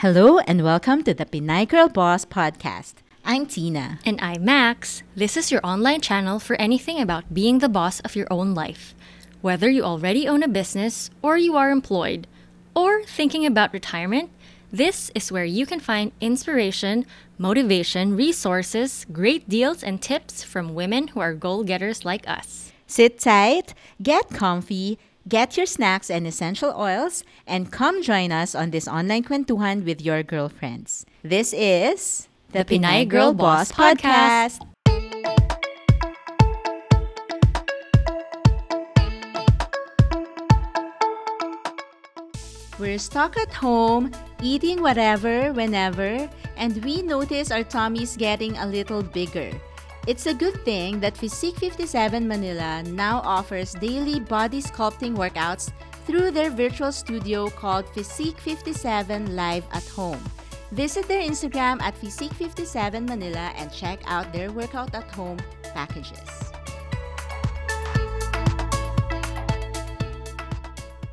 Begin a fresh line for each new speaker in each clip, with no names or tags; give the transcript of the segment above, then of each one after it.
Hello and welcome to the Pinay Girl Boss podcast. I'm Tina.
And I'm Max. This is your online channel for anything about being the boss of your own life. Whether you already own a business, or you are employed, or thinking about retirement, this is where you can find inspiration, motivation, resources, great deals, and tips from women who are goal getters like us.
Sit tight, get comfy, get your snacks and essential oils, and come join us on this online kwentuhan with your girlfriends. This is
the Pinay Girl Boss Podcast.
We're stuck at home, eating whatever, whenever, and we notice our tummies getting a little bigger. It's a good thing that Physique 57 Manila now offers daily body sculpting workouts through their virtual studio called Physique 57 Live at Home. Visit their Instagram at Physique 57 Manila and check out their workout at home packages.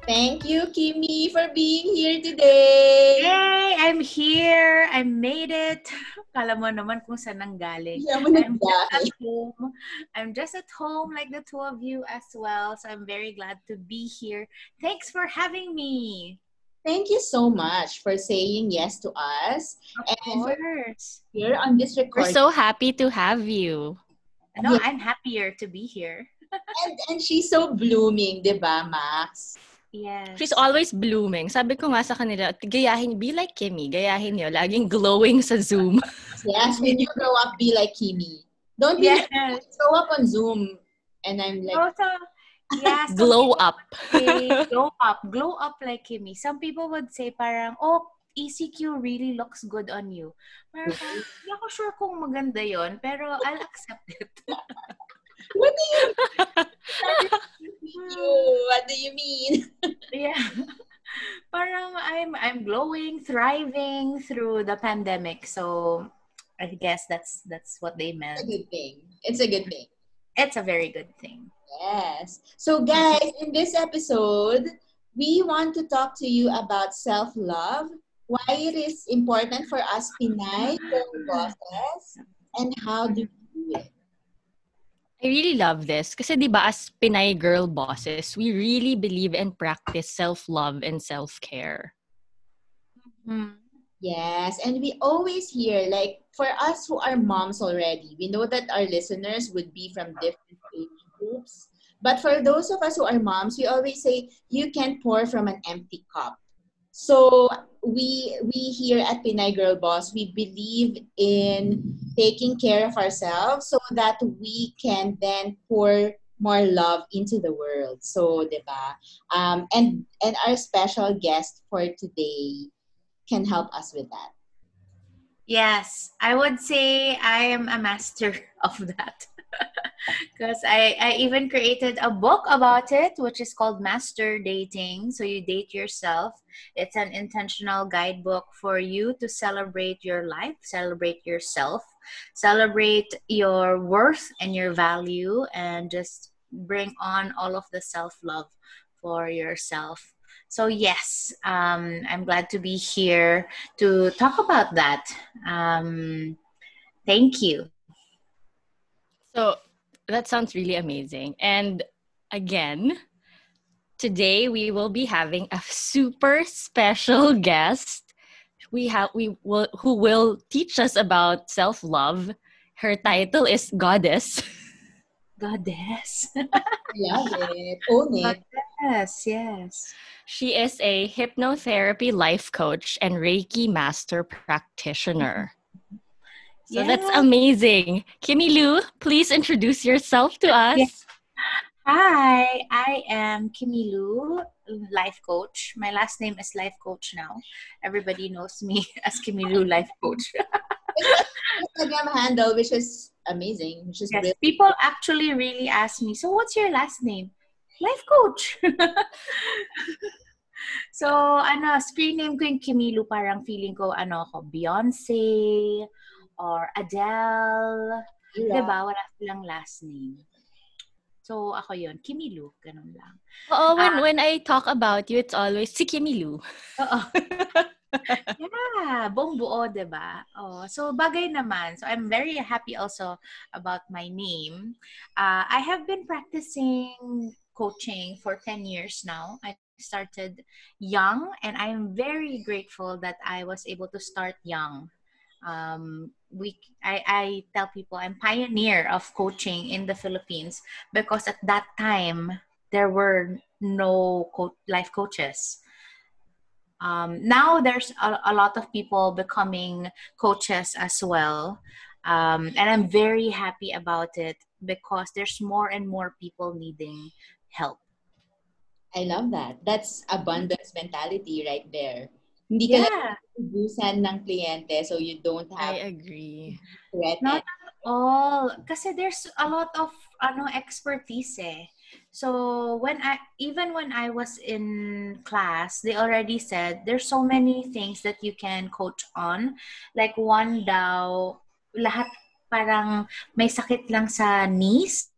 Thank you, Kimi, for being here today.
Yay! I'm here. I made it. Kala mo naman kung saan nang galing.
Yeah, mo
I'm just at home. I'm just at home like the two of you as well. So I'm very glad to be here. Thanks for having me.
Thank you so much for saying yes to us.
Of
and
course.
Here on this recording.
We're so happy to have you.
No,
Yeah.
I'm happier to be here.
and, and she's so blooming, di ba, Max?
Yes.
She's always blooming. Sabi ko nga sa kanila, gayahin, be like Kimmy. Gayahin niyo. Laging glowing sa Zoom.
Yes, when you grow up, be like Kimi. Don't be
Yes.
like, show up on Zoom. And I'm like,
Also, yeah,
Glow up.
say glow up, glow up like Kimmy. Some people would say parang, oh, ECQ really looks good on you. Parang, hindi ako sure kung maganda yon pero I'll accept it.
what do you What do you mean?
yeah. parang I'm I'm glowing, thriving through the pandemic. So I guess that's that's what they
It's a
meant.
good thing. It's a good thing.
It's a very good thing.
Yes. So, guys, in this episode, we want to talk to you about self love, why it is important for us Pinay bosses, and how do we do it.
I really love this kasi 'di ba as Pinay girl bosses, we really believe and practice self-love and self-care.
Mm.
Yes, and we always hear, like, for us who are moms already, we know that our listeners would be from different age groups. But for those of us who are moms, we always say, you can't pour from an empty cup. So we we here at Pinay Girl Boss, we believe in taking care of ourselves so that we can then pour more love into the world. So, diba? Um, and and our special guest for today can help us with that.
Yes, I would say I am a master of that. Because I, I even created a book about it, which is called Master Dating. So you date yourself. It's an intentional guidebook for you to celebrate your life, celebrate yourself, celebrate your worth and your value, and just bring on all of the self love for yourself. So, yes, um, I'm glad to be here to talk about that. Um, thank you.
So that sounds really amazing. And again, today we will be having a super special guest. We have we will who will teach us about self-love. Her title is Goddess.
Goddess.
Love it. Own it.
yes, yes.
She is a hypnotherapy life coach and Reiki master practitioner. So that's amazing. Kimmy Lou, please introduce yourself to us.
Yes. Hi, I am Kimi Lu, life coach. My last name is life coach now. Everybody knows me as Kimi Lu, life coach.
Instagram handle, which is amazing, which is
Yes,
brilliant.
people actually really ask me, so what's your last name? Life coach. so, ano, screen name ko yung Kimilu, parang feeling ko, ano ako, Beyonce or Adele. Diba? Wala silang last name. So, ako yun. Kimilu. Ganun lang.
Oh, when
Ah.
when I talk about you, it's always si Kimmy Lou.
Oo. yeah. Yeah, buong buo, 'di ba? Oh, so bagay naman. So I'm very happy also about my name. Uh, I have been practicing coaching for 10 years now. I started young and I'm very grateful that I was able to start young. Um, we I, I tell people I'm pioneer of coaching in the Philippines because at that time there were no co- life coaches. Um, now there's a, a, lot of people becoming coaches as well. Um, and i'm very happy about it because there's more and more people needing help.
I love that. That's abundance mentality right there hindi ka
yeah.
ubusan ng kliyente so you don't have
I agree.
Not at all. Kasi there's a lot of ano expertise eh. So when I even when I was in class, they already said there's so many things that you can coach on. Like one daw, lahat parang may sakit lang sa knees,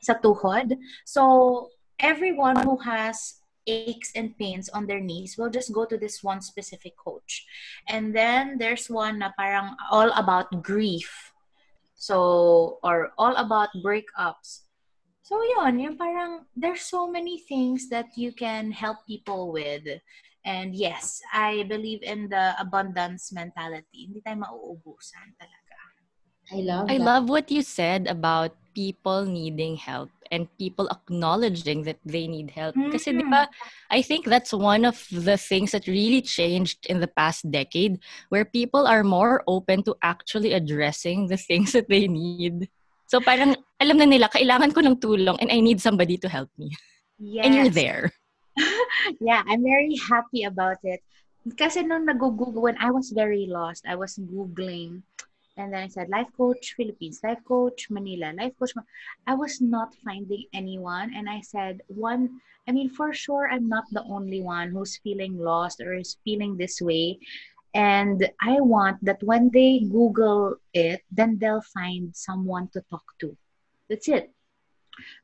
sa tuhod. So everyone who has aches and pains on their knees will just go to this one specific coach. And then there's one na parang all about grief. So, or all about breakups. So yun, yung parang there's so many things that you can help people with. And yes, I believe in the abundance mentality. Hindi tayo mauubusan talaga.
I love
I
that.
love what you said about people needing help and people acknowledging that they need help. Kasi di ba, I think that's one of the things that really changed in the past decade where people are more open to actually addressing the things that they need. So parang alam na nila, kailangan ko ng tulong and I need somebody to help me.
Yes.
And you're there.
yeah, I'm very happy about it. Kasi nung nag-google, when I was very lost, I was googling and then I said life coach Philippines, life coach Manila, life coach. I was not finding anyone and I said one I mean for sure I'm not the only one who's feeling lost or is feeling this way. And I want that when they Google it, then they'll find someone to talk to. That's it.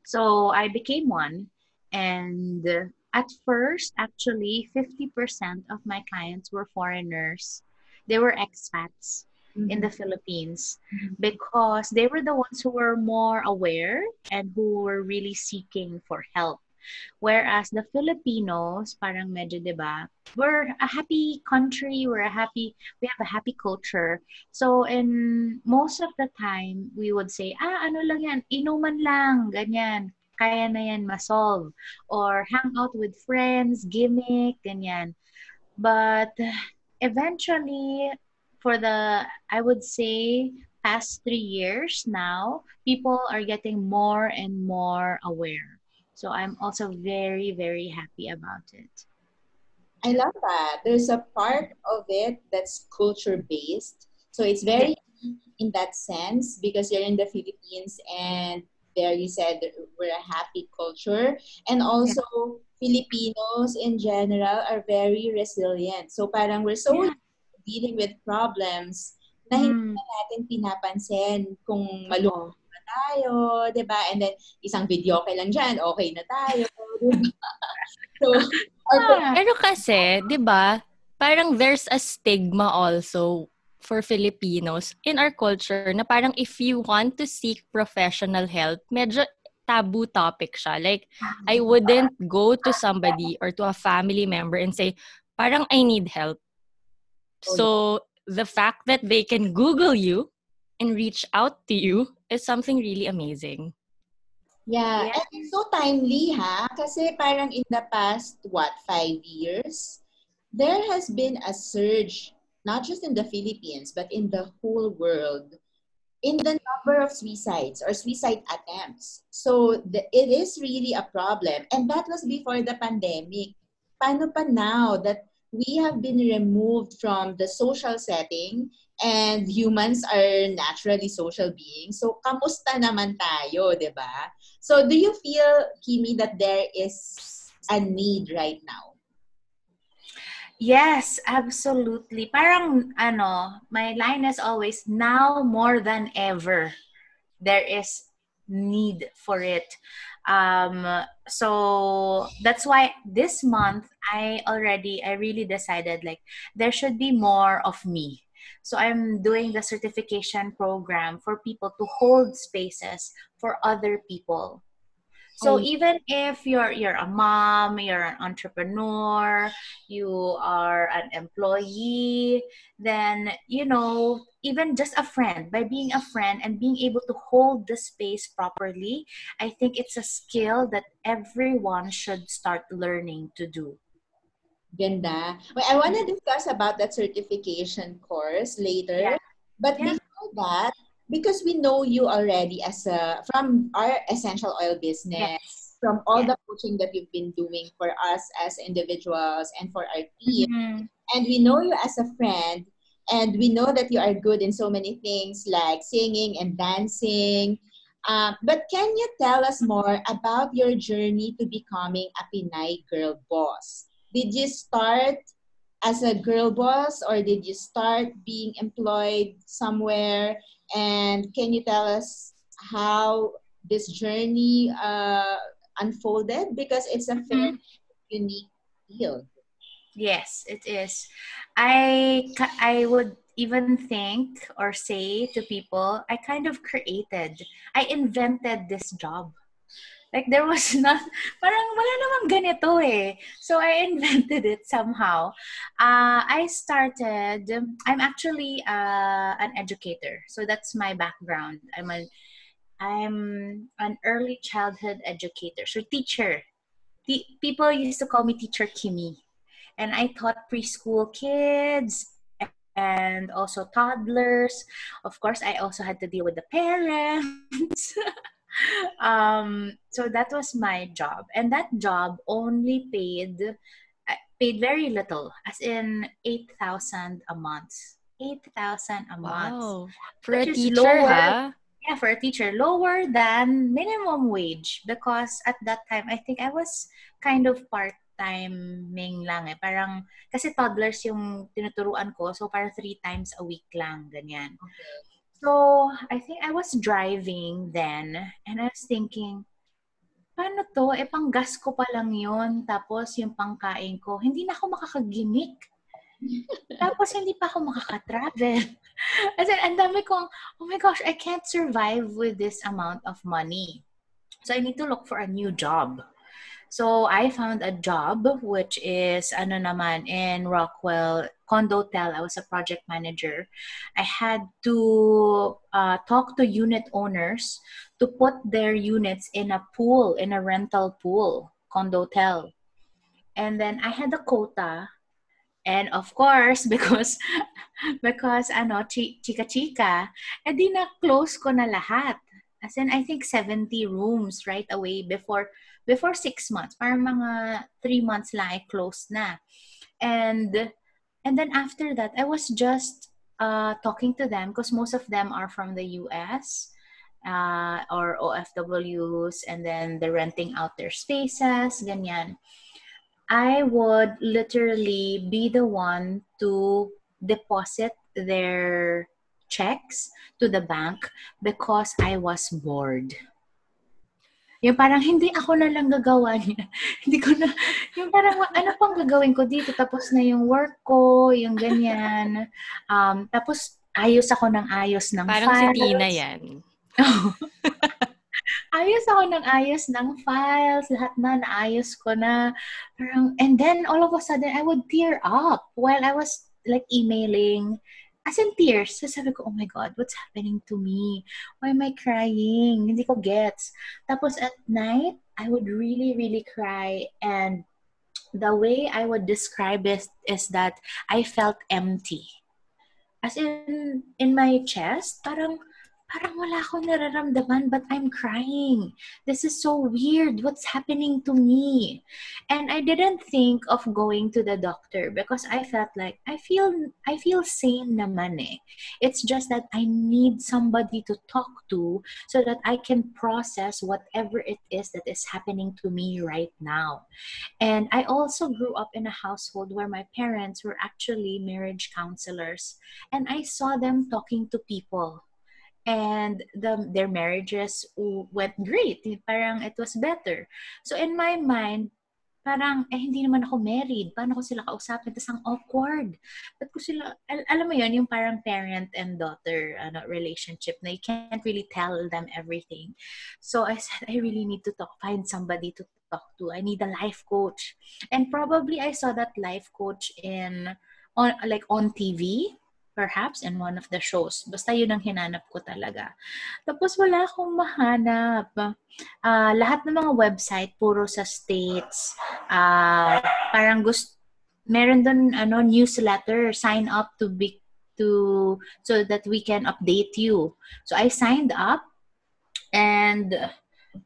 So I became one. And at first, actually, 50% of my clients were foreigners. They were expats mm-hmm. in the Philippines mm-hmm. because they were the ones who were more aware and who were really seeking for help. Whereas the Filipinos, parang medyo, di ba, we're a happy country, we're a happy, we have a happy culture. So, in most of the time, we would say, ah, ano lang yan, inuman lang, ganyan, kaya na yan masolve. Or hang out with friends, gimmick, ganyan. But eventually, for the, I would say, past three years now, people are getting more and more aware so I'm also very, very happy about it.
I love that. There's a part of it that's culture based. So it's very in that sense because you're in the Philippines and there you said we're a happy culture and also yeah. Filipinos in general are very resilient. So parang we're so yeah. Dealing with problems na hindi mm. natin pinapansin kung malungkot tayo, di ba? And then, isang video okay lang dyan, okay na tayo, di ba?
so, ah, pero kasi, di ba, parang there's a stigma also for Filipinos in our culture na parang if you want to seek professional help, medyo taboo topic siya. Like, I wouldn't go to somebody or to a family member and say, parang I need help. Oh, so, the fact that they can Google you and reach out to you is something really amazing.
Yeah, and it's so timely, ha? Kasi parang in the past, what, five years, there has been a surge, not just in the Philippines, but in the whole world, in the number of suicides or suicide attempts. So the, it is really a problem. And that was before the pandemic. Paano pa now that we have been removed from the social setting and humans are naturally social beings. So, kamusta naman tayo, di ba? So, do you feel, Kimi, that there is a need right now?
Yes, absolutely. Parang, ano, my line is always, now more than ever, there is need for it. Um, so that's why this month I already I really decided like there should be more of me. So I'm doing the certification program for people to hold spaces for other people so oh. even if you're you're a mom, you're an entrepreneur, you are an employee, then you know, even just a friend, by being a friend and being able to hold the space properly, I think it's a skill that everyone should start learning to do.
Ganda. Well, I want to discuss about that certification course later. Yeah. But yeah. before that, because we know you already as a from our essential oil business yes. from all the coaching that you've been doing for us as individuals and for our team mm-hmm. and we know you as a friend and we know that you are good in so many things like singing and dancing um, but can you tell us more about your journey to becoming a Pinay girl boss? Did you start as a girl boss or did you start being employed somewhere and can you tell us how this journey uh, unfolded? Because it's a very mm-hmm. unique field.
Yes, it is. I I would even think or say to people, I kind of created, I invented this job. Like there was not, parang wala namang ganito eh. So I invented it somehow. Uh, I started, I'm actually uh, an educator. So that's my background. I'm a, I'm an early childhood educator. So teacher. people used to call me teacher Kimmy. And I taught preschool kids and also toddlers. Of course, I also had to deal with the parents. um, so that was my job, and that job only paid uh, paid very little, as in eight thousand a month. Eight thousand a month. Wow,
for a teacher, lower, huh?
Yeah, for a teacher, lower than minimum wage because at that time I think I was kind of part timing lang eh. Parang, kasi toddlers yung tinuturuan ko, so parang three times a week lang, ganyan. Okay. So, I think I was driving then and I was thinking, paano to? Eh, panggas ko pa lang yun. Tapos, yung pangkain ko, hindi na ako makakagimik. Tapos, hindi pa ako makaka-travel. As in, ang dami kong, oh my gosh, I can't survive with this amount of money. So, I need to look for a new job. So I found a job which is ano naman in Rockwell Condotel. I was a project manager. I had to uh, talk to unit owners to put their units in a pool, in a rental pool, Condotel. And then I had a quota and of course, because because ano, chika chika, edi na close ko na lahat. As in, I think 70 rooms right away before before six months. Parang mga three months lang, I closed na. And, and then after that, I was just uh, talking to them because most of them are from the US uh, or OFWs and then they're renting out their spaces, ganyan. I would literally be the one to deposit their checks to the bank because I was bored. Yung parang hindi ako na lang gagawa niya. hindi ko na, yung parang ano pang gagawin ko dito? Tapos na yung work ko, yung ganyan. Um, tapos ayos ako ng ayos ng
parang files. Parang si Tina yan.
ayos ako ng ayos ng files, lahat na naayos ko na. Parang, and then all of a sudden, I would tear up while I was like emailing as in tears. So sabi ko, oh my God, what's happening to me? Why am I crying? Hindi ko gets. Tapos at night, I would really, really cry. And the way I would describe it is that I felt empty. As in, in my chest, parang, parang wala akong nararamdaman but I'm crying. This is so weird. What's happening to me? And I didn't think of going to the doctor because I felt like I feel I feel sane naman eh. It's just that I need somebody to talk to so that I can process whatever it is that is happening to me right now. And I also grew up in a household where my parents were actually marriage counselors and I saw them talking to people and the their marriages went great. Parang it was better. So in my mind, parang, eh, hindi naman ako married. Paano ko sila kausapin? Tapos ang awkward. Ba't ko sila, al- alam mo yon yung parang parent and daughter ano, relationship na you can't really tell them everything. So I said, I really need to talk, find somebody to talk to. I need a life coach. And probably I saw that life coach in, on like on TV perhaps in one of the shows. Basta yun ang hinanap ko talaga. Tapos wala akong mahanap. Uh, lahat ng mga website, puro sa states. Uh, parang gusto, meron doon ano, newsletter, sign up to be to so that we can update you. So I signed up and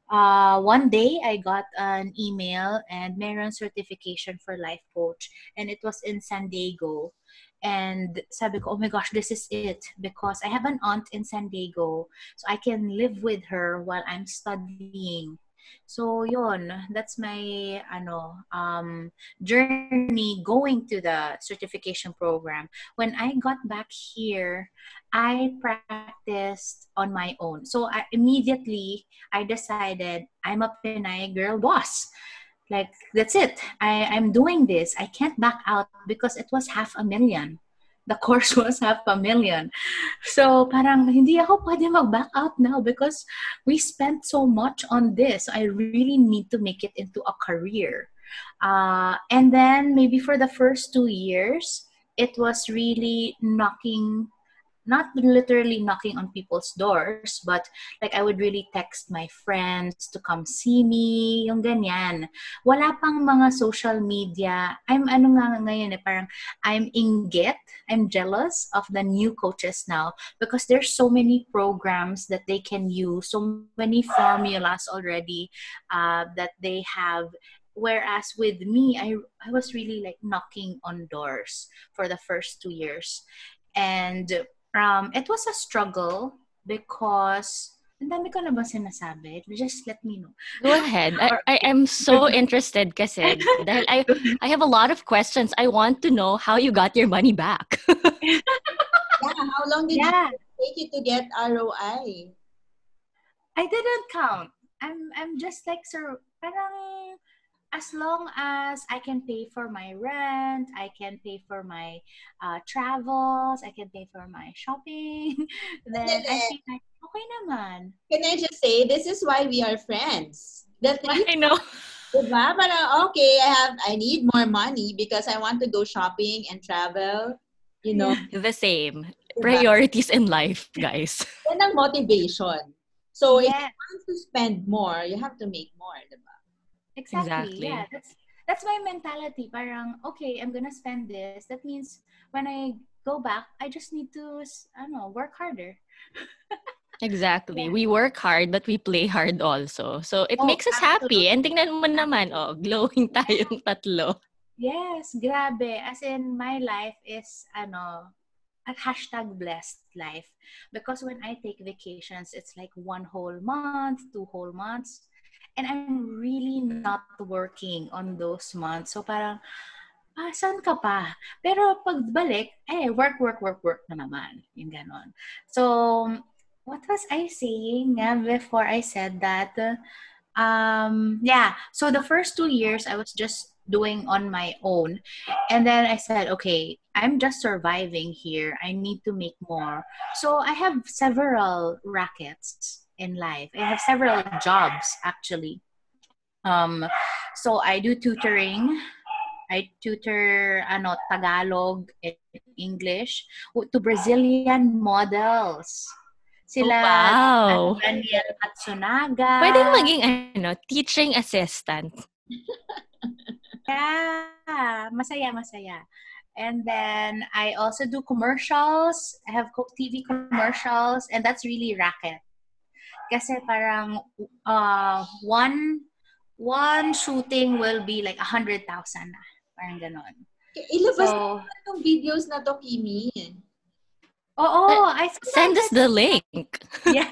uh, one day I got an email and meron certification for life coach and it was in San Diego. And sabi ko, oh my gosh, this is it. Because I have an aunt in San Diego. So I can live with her while I'm studying. So yon, that's my ano um journey going to the certification program. When I got back here, I practiced on my own. So I, immediately I decided I'm a Pinay girl boss like that's it. I, i'm doing this. I can't back out because it was half a million. The course was half a million. So parang hindi ako pwede mag-back out now because we spent so much on this. I really need to make it into a career. Uh, and then maybe for the first two years it was really knocking not literally knocking on people's doors, but like I would really text my friends to come see me, yung ganyan. Wala pang mga social media. I'm ano nga ngayon eh, parang I'm inggit, I'm jealous of the new coaches now because there's so many programs that they can use, so many formulas already uh, that they have whereas with me I, I was really like knocking on doors for the first two years and um, it was a struggle because ang dami ko na ba sinasabi? Just let me know.
Go ahead. I, I am so interested kasi dahil I, I have a lot of questions. I want to know how you got your money back.
yeah, how long did yeah. it take you to get ROI?
I didn't count. I'm I'm just like sir, parang as long as I can pay for my rent, I can pay for my uh, travels, I can pay for my shopping, then I think like, okay naman.
Can I just say, this is why we are friends.
That I know.
Diba? Parang, okay, I have, I need more money because I want to go shopping and travel. You know?
The same. Diba? Priorities in life, guys.
Yan ang motivation. So, yes. if you want to spend more, you have to make more, diba?
Exactly. exactly. Yeah, that's that's my mentality. Parang okay, I'm gonna spend this. That means when I go back, I just need to I don't know, work harder.
Exactly. Yeah. We work hard but we play hard also. So it oh, makes us absolutely. happy. And tingnan mo naman, oh, glowing tayong tatlo.
Yes, grabe. As in, my life is, ano, a hashtag blessed life. Because when I take vacations, it's like one whole month, two whole months and I'm really not working on those months. So parang, ah, saan ka pa? Pero pagbalik, eh, work, work, work, work na naman. Yung ganon. So, what was I saying nga before I said that? Um, yeah, so the first two years, I was just doing on my own. And then I said, okay, I'm just surviving here. I need to make more. So I have several rackets in life. I have several jobs actually. Um, so I do tutoring. I tutor ano Tagalog and English to Brazilian models. Sila
oh, wow.
Daniel Matsunaga.
Pwede maging ano, teaching assistant.
yeah, masaya, masaya. And then I also do commercials. I have TV commercials and that's really racket. Kasi parang uh, one one shooting will be like a hundred thousand na. Parang ganon.
Ilabas so, na itong videos na to, Kimi.
Oo, I
send us the link.
yeah.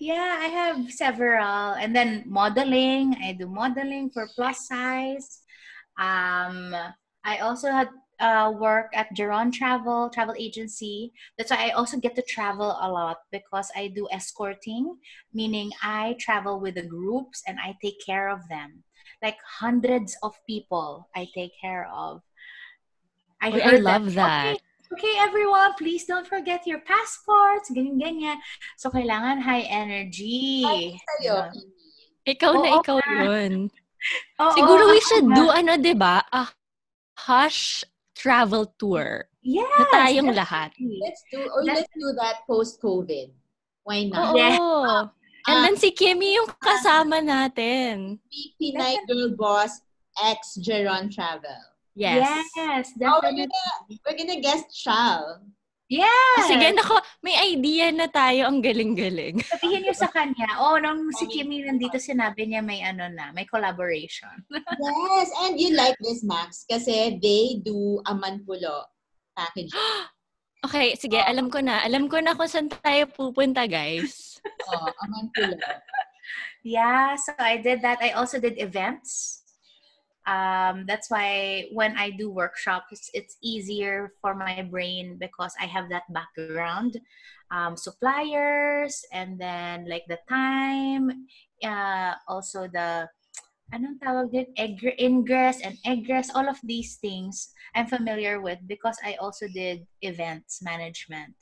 yeah, I have several. And then modeling. I do modeling for plus size. Um, I also had uh, work at Geron Travel Travel Agency. That's why I also get to travel a lot because I do escorting, meaning I travel with the groups and I take care of them. Like hundreds of people I take care of.
I, Wait, I love that.
Okay, okay, everyone, please don't forget your passports, ganyan, ganyan. So, kailangan high energy. Ay,
sa'yo.
Ikaw na oh, ikaw okay. yun. Oh, Siguro we should do, ano, di ba? A hush travel tour.
Yes.
Na tayong lahat.
Let's do, or let's do that post-COVID. Why not?
Oo. Yeah. And then si Kimmy yung kasama natin.
PP Girl Boss ex Geron Travel.
Yes.
Yes,
definitely. Oh, we're, gonna, we're gonna guest Shal.
Yeah.
Oh, sige, nako, may idea na tayo. Ang galing-galing.
Sabihin niyo sa kanya, oh, nung si Kimmy nandito, sinabi niya may ano na, may collaboration.
yes, and you like this, Max, kasi they do a manpulo package.
okay, sige, alam ko na. Alam ko na kung saan tayo pupunta, guys.
oh, a manpulo.
Yeah, so I did that. I also did events um, that's why when I do workshops, it's easier for my brain because I have that background. Um, suppliers and then like the time, uh, also the anong tawag din? Egg- ingress and egress, all of these things I'm familiar with because I also did events management.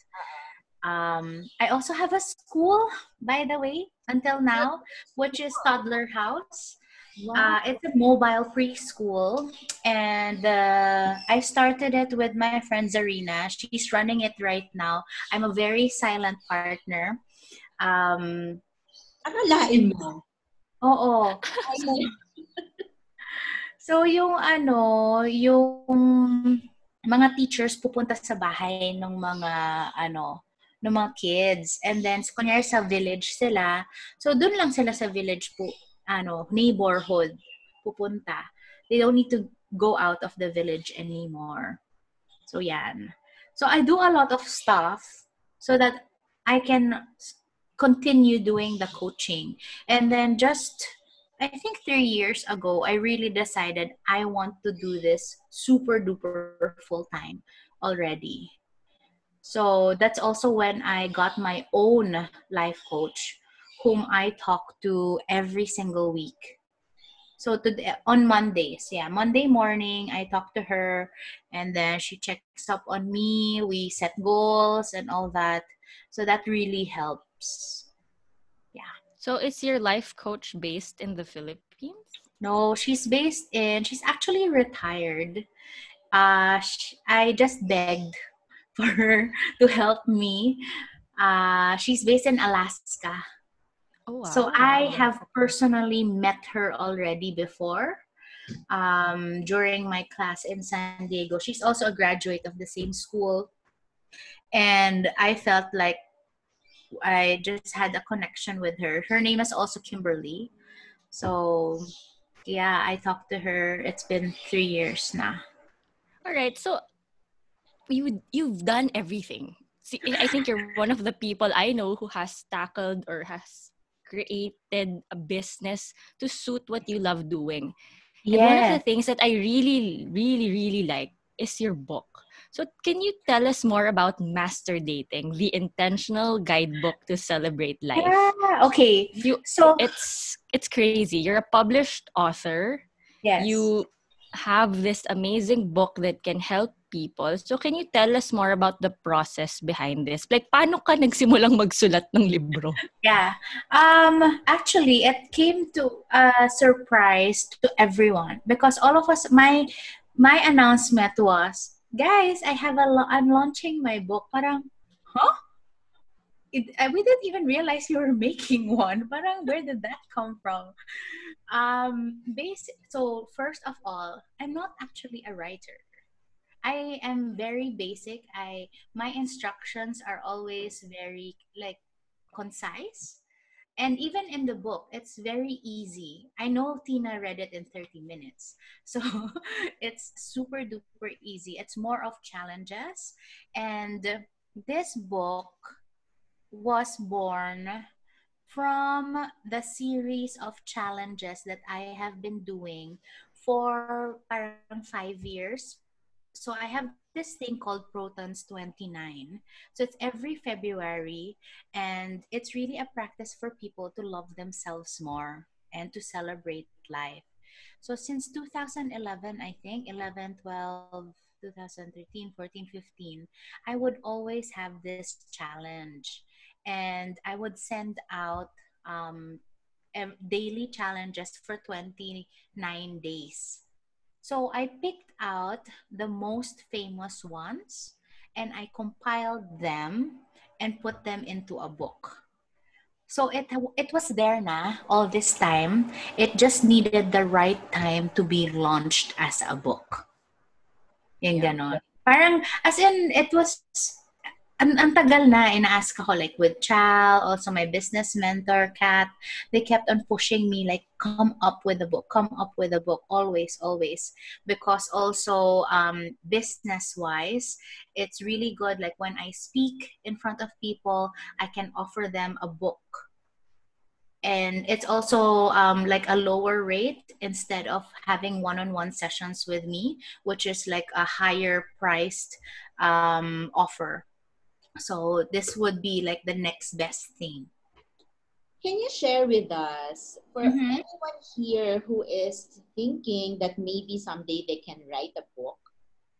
Um, I also have a school, by the way, until now, which is Toddler House. Wow. Uh, it's a mobile preschool, and uh, I started it with my friend Zarina. She's running it right now. I'm a very silent partner. Um,
Akalain mo?
Oo. so, yung ano, yung mga teachers pupunta sa bahay ng mga ano, ng mga kids. And then, kunyari sa village sila. So, dun lang sila sa village po ano, neighborhood pupunta. They don't need to go out of the village anymore. So, yan. So, I do a lot of stuff so that I can continue doing the coaching. And then just, I think three years ago, I really decided I want to do this super duper full time already. So that's also when I got my own life coach whom I talk to every single week. So today on Mondays, yeah, Monday morning I talk to her and then she checks up on me, we set goals and all that. So that really helps. Yeah.
So is your life coach based in the Philippines?
No, she's based in she's actually retired. Uh she, I just begged for her to help me. Uh she's based in Alaska.
Oh, wow.
So I have personally met her already before um, during my class in San Diego. She's also a graduate of the same school. And I felt like I just had a connection with her. Her name is also Kimberly. So, yeah, I talked to her. It's been three years now.
All right. So, you you've done everything. See, I think you're one of the people I know who has tackled or has created a business to suit what you love doing. And one of the things that I really, really, really like is your book. So can you tell us more about Master Dating, the intentional guidebook to celebrate life?
Yeah, okay.
You so it's it's crazy. You're a published author.
Yes.
You have this amazing book that can help people. So can you tell us more about the process behind this? Like paano ka nagsimulang magsulat ng libro?
Yeah. Um actually it came to a surprise to everyone because all of us my my announcement was, guys, I have a I'm launching my book. Parang, huh? It, we didn't even realize you were making one. Parang, where did that come from? Um, basic. So first of all, I'm not actually a writer. I am very basic. I my instructions are always very like concise. And even in the book, it's very easy. I know Tina read it in 30 minutes. So it's super duper easy. It's more of challenges. And this book was born from the series of challenges that I have been doing for around five years so I have this thing called Protons 29. So it's every February, and it's really a practice for people to love themselves more and to celebrate life. So since 2011, I think, 11, 12, 2013, 14, 15, I would always have this challenge. And I would send out um, daily challenges for 29 days. So I picked out the most famous ones and I compiled them and put them into a book. So it it was there na all this time. It just needed the right time to be launched as a book. Yung yeah. ganon. Parang, as in, it was ang, ang tagal na ina-ask ako like with Chal, also my business mentor, Kat, they kept on pushing me like come up with a book, come up with a book, always, always. Because also um, business-wise, it's really good. Like when I speak in front of people, I can offer them a book. And it's also um, like a lower rate instead of having one-on-one sessions with me, which is like a higher priced um, offer so this would be like the next best thing.
Can you share with us for mm-hmm. anyone here who is thinking that maybe someday they can write a book?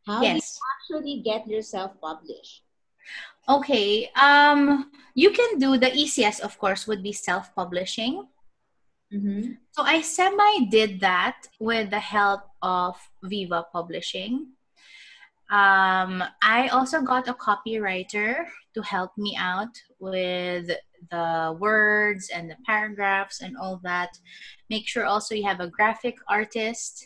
How yes. do you actually get yourself published?
Okay, um, you can do the easiest, of course, would be self-publishing. Mm-hmm. So I semi did that with the help of Viva Publishing. Um, I also got a copywriter to help me out with the words and the paragraphs and all that. Make sure also you have a graphic artist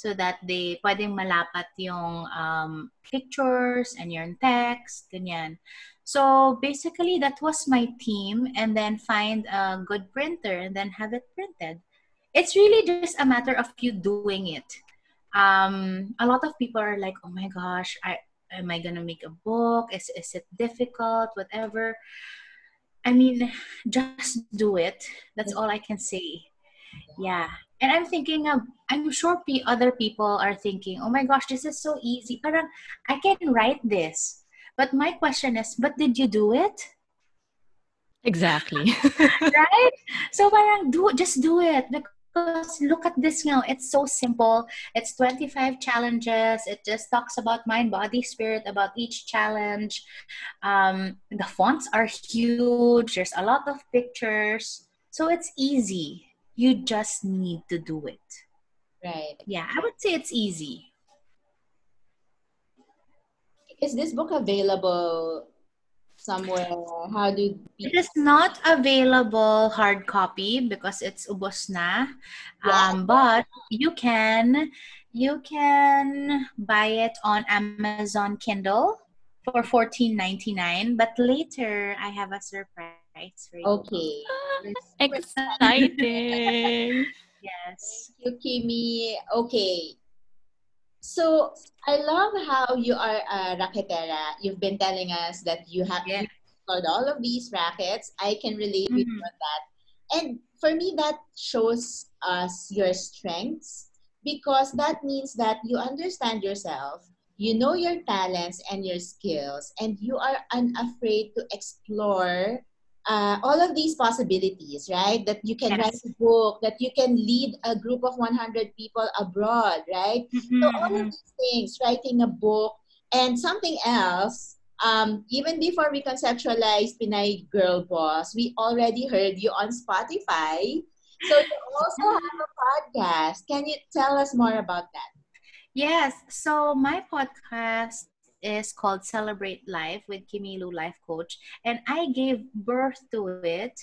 so that they pwedeng malapat yung um, pictures and your text, ganyan. So basically, that was my team, and then find a good printer and then have it printed. It's really just a matter of you doing it um, a lot of people are like, oh my gosh, I am I gonna make a book? Is is it difficult? Whatever. I mean, just do it. That's all I can say. Yeah. And I'm thinking of, I'm sure other people are thinking, oh my gosh, this is so easy. Parang, I can write this. But my question is, but did you do it?
Exactly.
right? So parang do just do it because look at this now it's so simple. It's 25 challenges. It just talks about mind body spirit about each challenge. Um, the fonts are huge. There's a lot of pictures. So it's easy. You just need to do it.
Right.
Yeah i would say it's easy.
Is this book available somewhere? How do
it is not available hard copy because it's ubos na. Um, but you can you can buy it on Amazon Kindle for fourteen ninety nine. But later I have a surprise for you.
Okay.
Exciting.
yes.
Thank you, Kimi. Okay. So I love how you are a racketera. You've been telling us that you have yeah. installed all of these rackets. I can relate mm-hmm. with you on that. And for me, that shows us your strengths because that means that you understand yourself, you know your talents and your skills, and you are unafraid to explore uh, all of these possibilities, right? That you can yes. write a book, that you can lead a group of 100 people abroad, right? Mm-hmm. So all of mm-hmm. these things, writing a book, and something else. Um, even before we conceptualized Pinay Girl Boss, we already heard you on Spotify. So you also have a podcast. Can you tell us more about that?
Yes. So my podcast is called Celebrate Life with Kimilu Life Coach. And I gave birth to it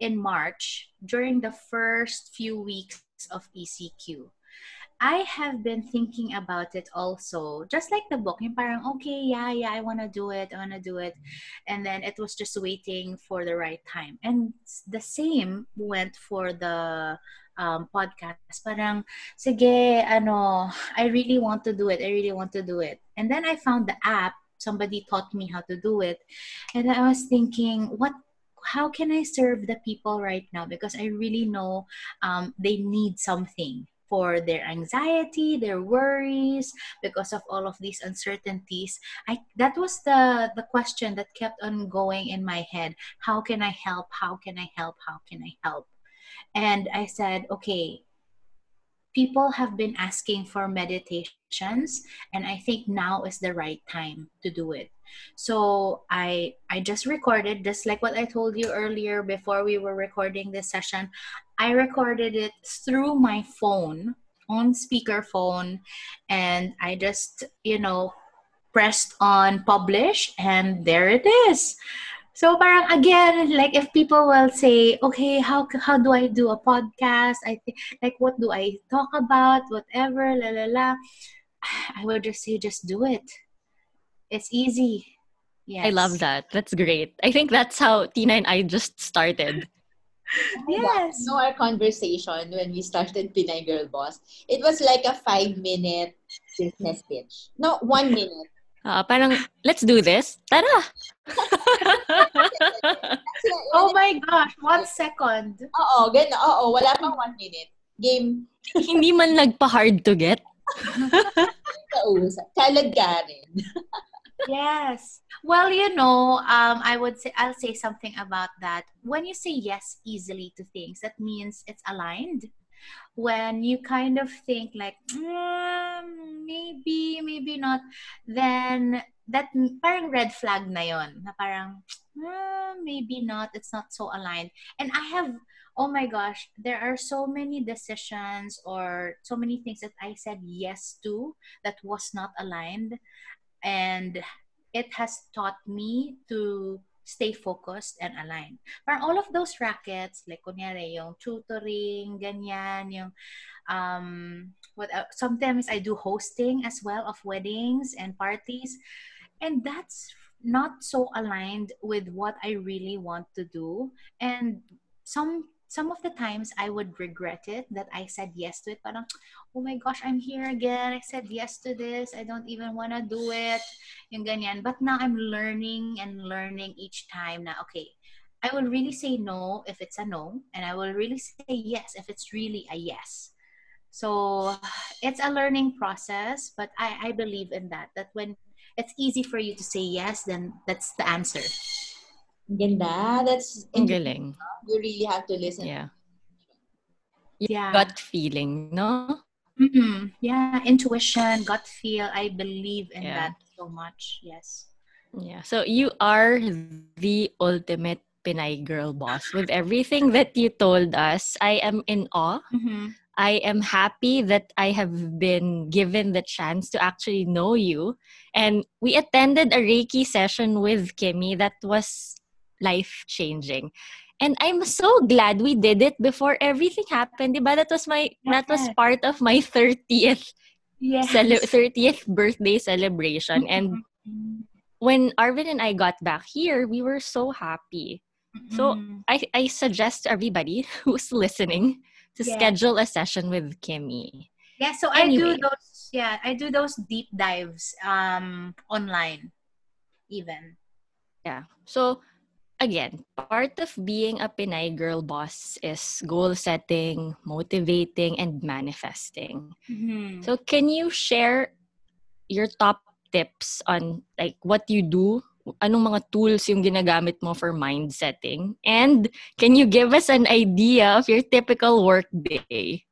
in March during the first few weeks of ECQ. I have been thinking about it also, just like the book. Yung parang, okay, yeah, yeah, I want to do it, I want to do it. And then it was just waiting for the right time. And the same went for the um, podcast. Parang, sige, ano, I really want to do it. I really want to do it. And then I found the app. Somebody taught me how to do it. And I was thinking, what how can I serve the people right now? Because I really know um, they need something for their anxiety, their worries, because of all of these uncertainties. I that was the the question that kept on going in my head. How can I help? How can I help? How can I help? And I said, okay, people have been asking for meditations and i think now is the right time to do it. So i i just recorded just like what i told you earlier before we were recording this session. I recorded it through my phone on speakerphone and i just you know pressed on publish and there it is so parang again, like if people will say, okay, how how do I do a podcast? I think like what do I talk about? Whatever, la la la. I would just say, just do it. It's easy.
Yes. I love that. That's great. I think that's how Tina and I just started.
yes. You know our conversation when we started Pinay Girl Boss. It was like a five minute business pitch. No, one minute.
Uh, parang, let's do this. Tara!
oh my gosh, one second.
Oo, gano'n. Oo, wala pang one minute. Game.
Hindi man nagpa-hard to get.
Kausap. Kalagarin.
yes. Well, you know, um, I would say I'll say something about that. When you say yes easily to things, that means it's aligned when you kind of think like mm, maybe maybe not then that parang red flag na yon na parang mm, maybe not it's not so aligned. And i have oh my gosh there are so many decisions or so many things that i said yes to that was not aligned. And it has taught me to stay focused and aligned. Parang all of those rackets, like kunyari, yung tutoring, ganyan, yung, um, what, sometimes I do hosting as well of weddings and parties. And that's not so aligned with what I really want to do. And some some of the times I would regret it that I said yes to it. Parang, oh my gosh, I'm here again. I said yes to this. I don't even want to do it. Yung ganyan. But now I'm learning and learning each time na, okay, I will really say no if it's a no. And I will really say yes if it's really a yes. So it's a learning process, but I, I believe in that, that when it's easy for you to say yes, then that's the answer.
Ganda. That's
Ang galing.
You really have to listen.
Yeah.
Yeah.
Gut feeling, no?
Mm-hmm. Yeah, intuition, gut feel. I believe in
Yeah.
that so much. Yes.
Yeah. So you are the ultimate Pinay girl boss. With everything that you told us, I am in awe.
Mm-hmm.
I am happy that I have been given the chance to actually know you. And we attended a Reiki session with Kimmy that was life changing. And I'm so glad we did it before everything happened. Diba? That was my that was part of my 30th
Yes.
cele- 30th birthday celebration. And
Mhm.
when Arvin and I got back here, we were so happy. So
Mhm.
I, I suggest everybody who's listening to
Yeah.
schedule a session with Kimmy.
yeah, so I do those. Yeah, I do those deep dives um online, even.
Yeah. So again, part of being a Pinay girl boss is goal setting, motivating, and manifesting.
Mhm.
So can you share your top tips on like what you do? Anong mga tools yung ginagamit mo for mind setting? And can you give us an idea of your typical work day?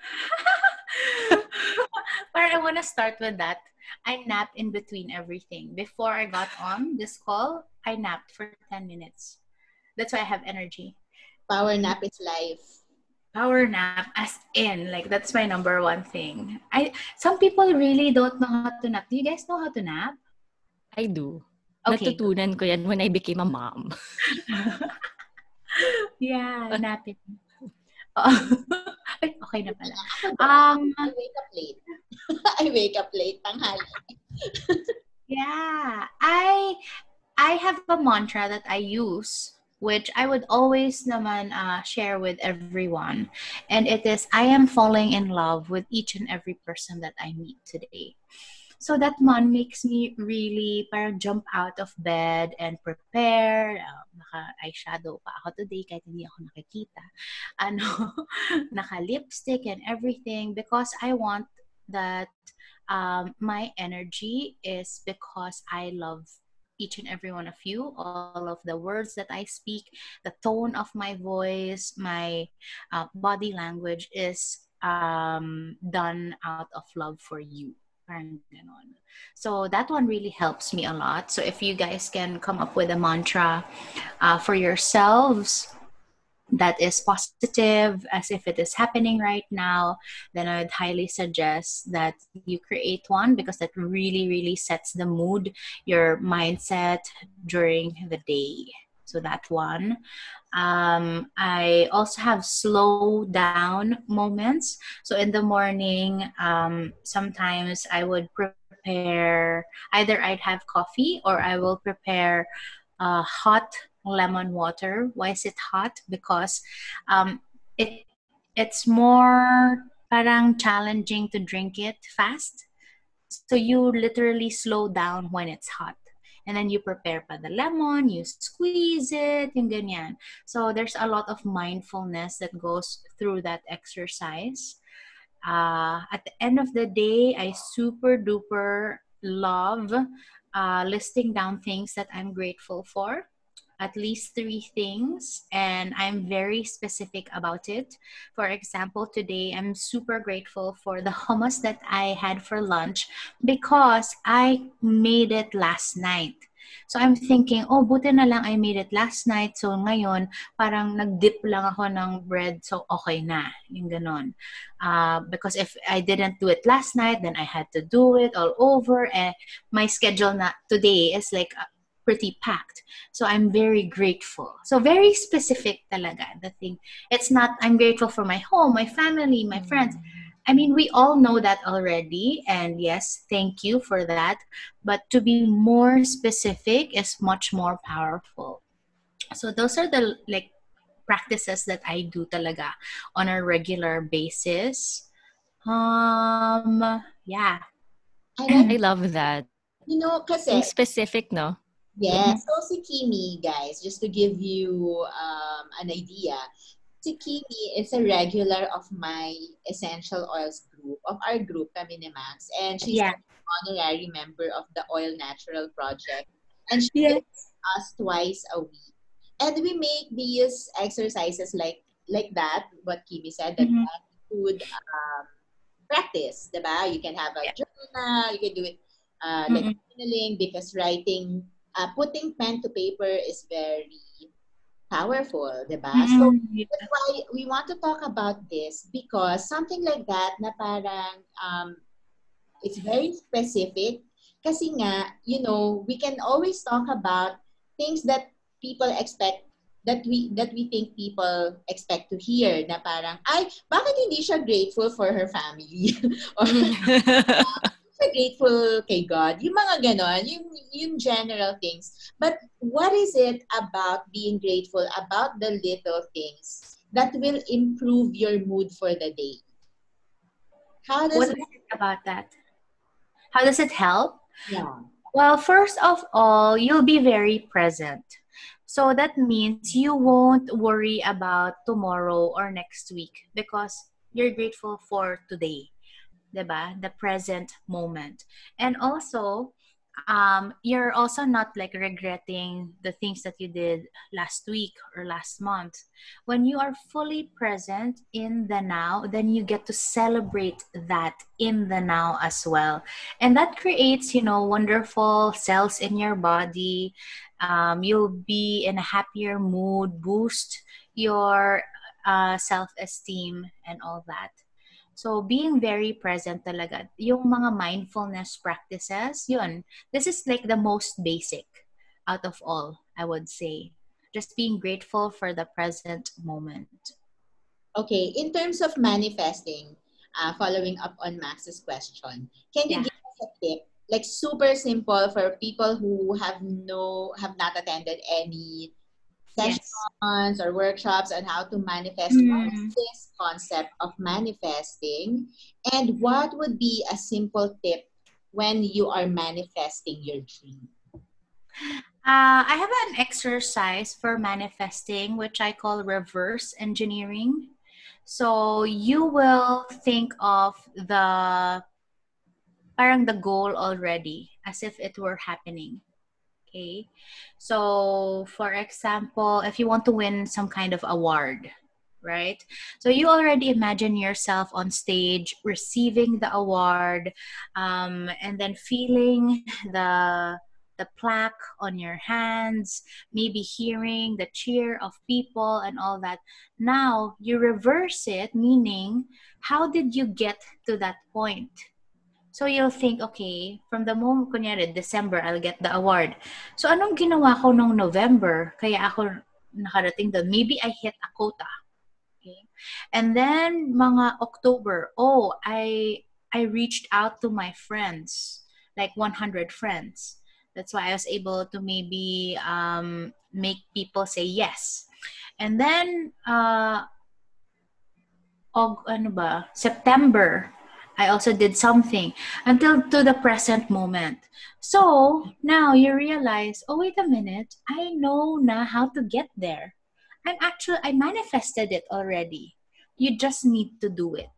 But I want to start with that. I nap in between everything. Before I got on this call, I napped for 10 minutes. That's why I have energy.
Power nap is life.
Power nap, as in, like that's my number one thing. I some people really don't know how to nap. Do you guys know how to nap?
I do.
Okay.
Natutunan ko yan when I became a mom.
yeah, napping. Ay, okay na pala. Um,
I wake up late. I wake up late. Tanghali.
Yeah, I I have a mantra that I use, which I would always naman uh, share with everyone, and it is I am falling in love with each and every person that I meet today. So that one makes me really parang jump out of bed and prepare. Uh, naka-eyeshadow pa ako today kahit hindi ako nakikita. Ano, naka-lipstick and everything because I want that um, my energy is because I love each and every one of you, all of the words that I speak, the tone of my voice, my uh, body language is um, done out of love for you. So that one really helps me a lot. So if you guys can come up with a mantra uh, for yourselves, that is positive as if it is happening right now, then I would highly suggest that you create one because that really, really sets the mood, your mindset during the day. So that one. Um, I also have slow down moments. So in the morning, um, sometimes I would prepare either I'd have coffee or I will prepare uh, hot lemon water. Why is it hot? Because um, it it's more parang challenging to drink it fast. So you literally slow down when it's hot. And then you prepare pa the lemon, you squeeze it, yung ganyan. So there's a lot of mindfulness that goes through that exercise. Uh, at the end of the day, I super duper love uh, listing down things that I'm grateful for at least three things and I'm very specific about it. For example, today I'm super grateful for the hummus that I had for lunch because I made it last night. So I'm thinking, oh, buti na lang I made it last night. So ngayon, parang nag-dip lang ako ng bread. So okay na. Yung ganon. Uh, because if I didn't do it last night, then I had to do it all over. And my schedule na today is like pretty packed. So I'm very grateful. So very specific talaga the thing. It's not I'm grateful for my home, my family, my friends. I mean, we all know that already, and yes, thank you for that. But to be more specific is much more powerful. So those are the like practices that I do talaga on a regular basis. Um, yeah.
I love that.
You know, kasi...
specific, no?
Yeah. So si Kimi, guys, just to give you um, an idea, si Kimi is a regular of my essential oils group, of our group, kami ni Max. And she's yeah. an honorary member of the Oil Natural Project. And she yes. us twice a week. And we make these exercises like like that, what Kimi said, that mm-hmm. gratitude um, practice, diba? You can have a yeah. journal, you can do it uh, mm-hmm. journaling because writing uh, putting pen to paper is very powerful, diba? Mm-hmm. So, that's why we want to talk about this because something like that na parang um, it's very specific kasi nga, you know, we can always talk about things that people expect that we that we think people expect to hear na parang ay bakit hindi siya grateful for her family or grateful kay God. Yung mga ganon, yung, yung general things. But what is it about being grateful about the little things that will improve your mood for the day?
How does what it, is it about that? How does it help?
Yeah.
Well, first of all, you'll be very present. So that means you won't worry about tomorrow or next week because you're grateful for today. 'Di ba? The present moment. And also, um, you're also not like regretting the things that you did last week or last month. When you are fully present in the now, then you get to celebrate that in the now as well. And that creates, you know, wonderful cells in your body. Um, you'll be in a happier mood, boost your uh, self esteem, and all that. So, being very present talaga. Yung mga mindfulness practices, yun. This is like the most basic out of all, I would say. Just being grateful for the present moment.
Okay, in terms of manifesting, uh, following up on Max's question, can you yeah. give us a tip? Like super simple for people who have no have not attended any sessions yes. or workshops on how to manifest mm. this concept of manifesting and what would be a simple tip when you are manifesting your dream?
Uh, I have an exercise for manifesting, which I call reverse engineering. So you will think of the parang the goal already as if it were happening. Okay. So for example, if you want to win some kind of award, right? So you already imagine yourself on stage receiving the award um, and then feeling the the plaque on your hands, maybe hearing the cheer of people and all that. Now you reverse it, meaning, how did you get to that point? So you'll think, okay, from the moment, kunyari, December, I'll get the award. So anong ginawa ko nung November? Kaya ako nakarating doon. Maybe I hit a quota. Okay. And then mga October, oh, I I reached out to my friends, like 100 friends. That's why I was able to maybe um, make people say yes. And then, uh, og, ano ba, September, I also did something until to the present moment. So now you realize, oh, wait a minute, I know now how to get there. I'm actually, I manifested it already. You just need to do it.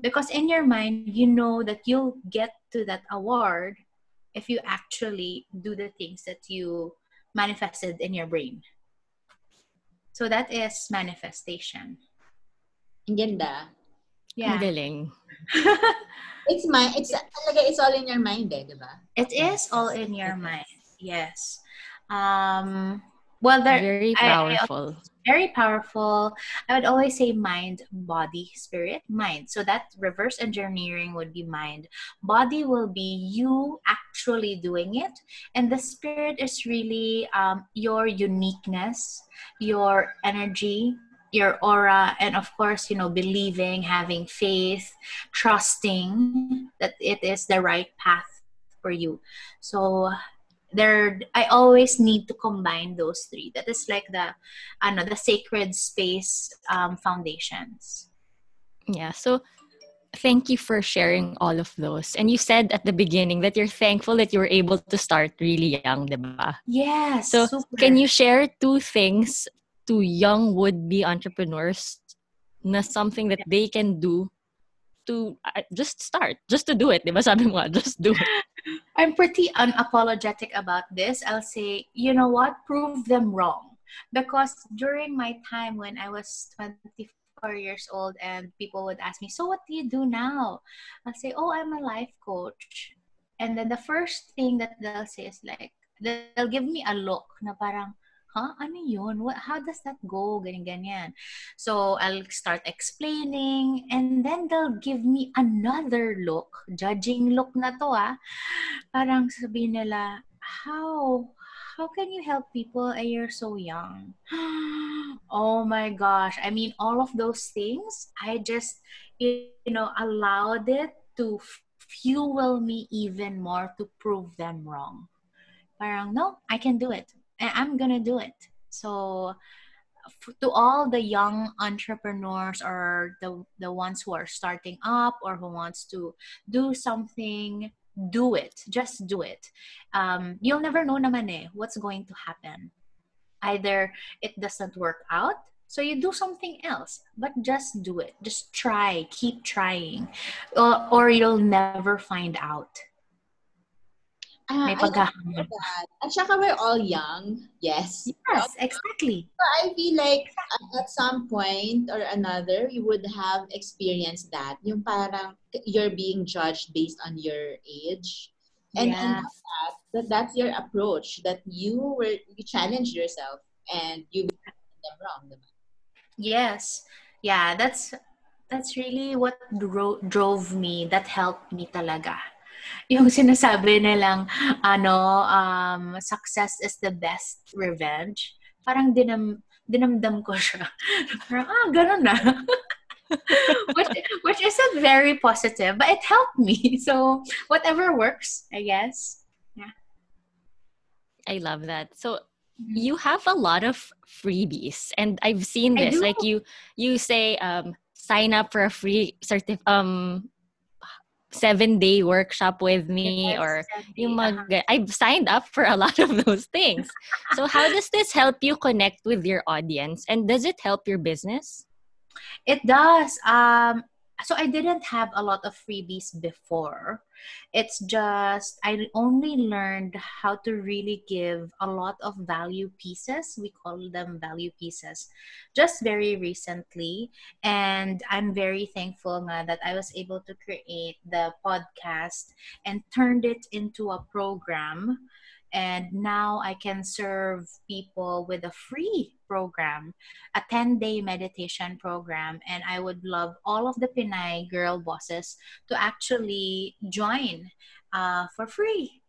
Because in your mind, you know that you'll get to that award if you actually do the things that you manifested in your brain. So that is manifestation.
Ang ganda.
Ang
Yeah.
galing.
It's my, it's talaga, it's all in your mind eh, di ba?
It is all in your mind. Yes. Um well they're
Very
I- I-
powerful.
very powerful. I would always say mind, body, spirit, mind. So that reverse engineering would be mind. Body will be you actually doing it, and the spirit is really um, your uniqueness, your energy, your aura, and of course, you know, believing, having faith, trusting that it is the right path for you. So there i always need to combine those three that is like the ano, the sacred space um, foundations
Yeah. So thank you for sharing all of those. And you said at the beginning that you're thankful that you were able to start really young, diba?
yes
So
super.
can you share two things to young would-be entrepreneurs na something that they can do to just start, just to do it, diba? Sabi mo, just do it.
i'm pretty unapologetic about this. I'll say you know what? Prove them wrong. Because during my time when i was 24 years old and people would ask me so what do you do now? I'll say oh i'm a life coach. And then the first thing that they'll say is like they'll give me a look na parang huh ano yun what how does that go ganyan ganyan so i'll start explaining and then they'll give me another look judging look na to ah parang sabihin nila, how, how can you help people and you're so young? oh my gosh. I mean, all of those things, I just, you know, allowed it to fuel me even more to prove them wrong. Parang, no, I can do it. And I'm gonna do it. So, to all the young entrepreneurs or the the ones who are starting up or who wants to do something do it. Just do it. Um, you'll never know naman eh what's going to happen. Either it doesn't work out so you do something else but just do it. Just try. Keep trying. Or, or you'll never find out
Ah,
may paghahamon.
At saka we're all young. Yes.
yes exactly
So I feel like uh, at some point or another, you would have experienced that. Yung parang you're being judged based on your age. And, and
Yes.
that, that that's your approach, that you were you challenged yourself and you them wrong. diba?
Yes. Yeah, that's that's really what dro- drove me, that helped me talaga. Yung sinasabi nilang ano, um, success is the best revenge. Parang dinam dinamdam ko siya. Parang, ah, ganun na. which, which isn't very positive, but it helped me. So, whatever works, I guess. Yeah.
I love that. So you have a lot of freebies and I've seen this. Like you you say um sign up for a free certif um seven day workshop with me
Yes,
or
exactly.
yung
Uh-huh.
mag, I've signed up for a lot of those things. so how does this help you connect with your audience and does it help your business?
It does. Um, so I didn't have a lot of freebies before. It's just I only learned how to really give a lot of value pieces. We call them value pieces just very recently. And I'm very thankful nga that I was able to create the podcast and turned it into a program. And now I can serve people with a free program a 10 day meditation program and i would love all of the pinay girl bosses to actually join uh, for free.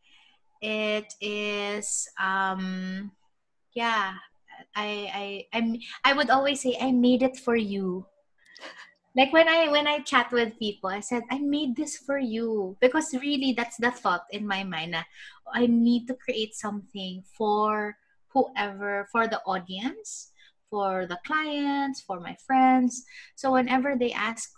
It is um yeah I, I i'm i would always say i made it for you. Like when i when i chat with people i said i made this for you because really that's the thought in my mind i need to create something for whoever for the audience for the clients for my friends. So whenever they ask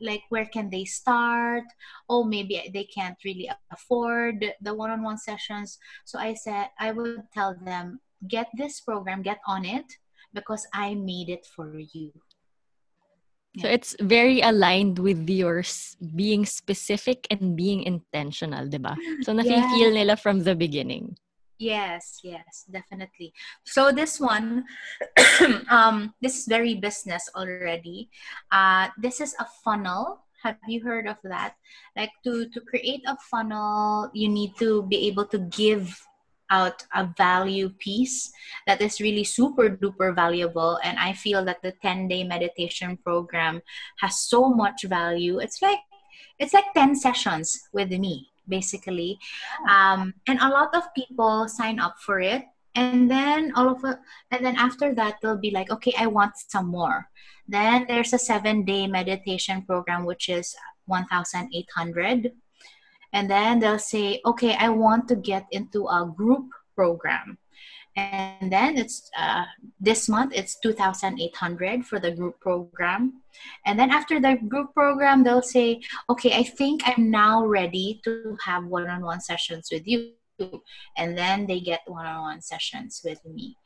like where can they start? Oh maybe they can't really afford the one-on-one sessions. So i said i would tell them get this program get on it because i made it for you
So it's very aligned with yours being specific and being intentional, diba? So nafe-feel nila from the beginning.
Yes, yes, definitely. So this one, um, this is very business already. Uh, this is a funnel. Have you heard of that? Like to to create a funnel, you need to be able to give out a value piece that is really super duper valuable. And I feel that the 10 day meditation program has so much value. It's like it's like 10 sessions with me basically um, and a lot of people sign up for it and then all of a, and then after that they'll be like okay i want some more then there's a seven day meditation program which is 1800 and then they'll say okay i want to get into a group program. And then it's uh, this month it's 2800 for the group program. And then after the group program they'll say okay i think i'm now ready to have one-on-one sessions with you. And then they get one-on-one sessions with me.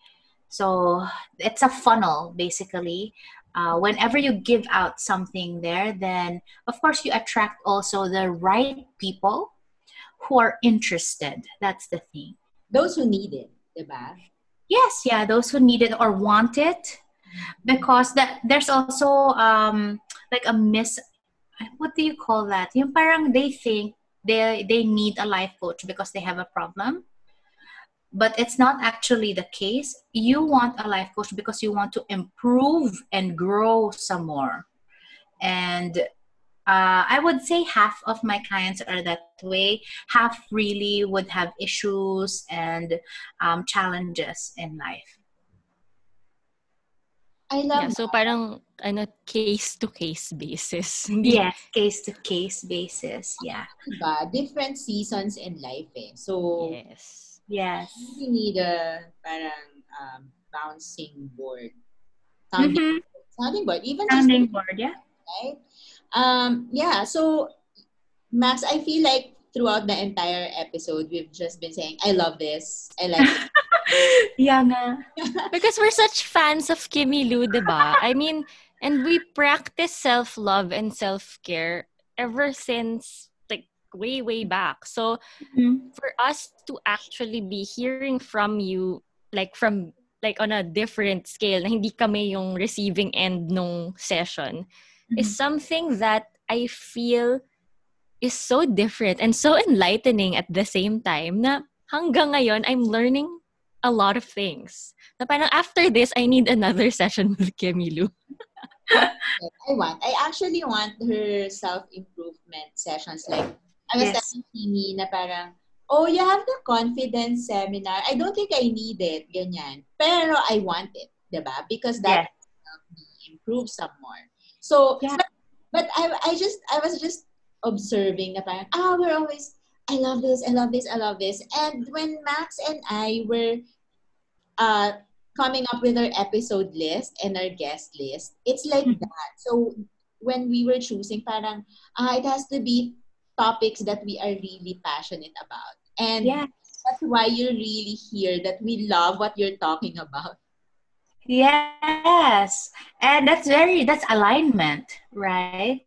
So it's a funnel basically uh, whenever you give out something there then of course you attract also the right people who are interested. That's the thing.
Those who need it, diba?
yes yeah those who need it or want it. Because that there's also um like a miss what do you call that? Yung parang they think they they need a life coach because they have a problem but it's not actually the case you want a life coach because you want to improve and grow some more and uh, I would say half of my clients are that way. Half really would have issues and um, challenges in life.
I love
Yeah, so
that.
parang ano case to case basis. Hindi
Yes, case to case basis. Yeah.
diba? Different seasons in life eh. So,
Yes.
Yes.
you need a parang um, bouncing board. Sounding,
Mhm.
sounding board. Even just
Sounding board, yeah.
right? Um, yeah, so Max, I feel like throughout the entire episode, we've just been saying, I love this. I like it.
yeah nga.
Because we're such fans of Kimmy Lou, diba? I mean, and we practice self-love and self-care ever since like way, way back. So
Mhm.
for us to actually be hearing from you, like from like on a different scale, na hindi kami yung receiving end nung session, is something that I feel is so different and so enlightening at the same time na hanggang ngayon, I'm learning a lot of things. Na parang after this, I need another session with Kimmy Lou.
I want. I actually want her self-improvement sessions. Like, I was
Yes.
telling Kimi na parang, oh, you have the confidence seminar. I don't think I need it, ganyan. Pero I want it, diba? Because that
Yes.
me improve some more. So,
Yeah.
but, but I, I just, I was just observing na parang, ah, we're always, I love this, I love this, I love this. And when Max and I were uh, coming up with our episode list and our guest list, it's like
Mhm.
that. So when we were choosing, parang, ah, it has to be topics that we are really passionate about. And
Yeah.
that's why you're really here, that we love what you're talking about.
Yes. And that's very that's alignment, right?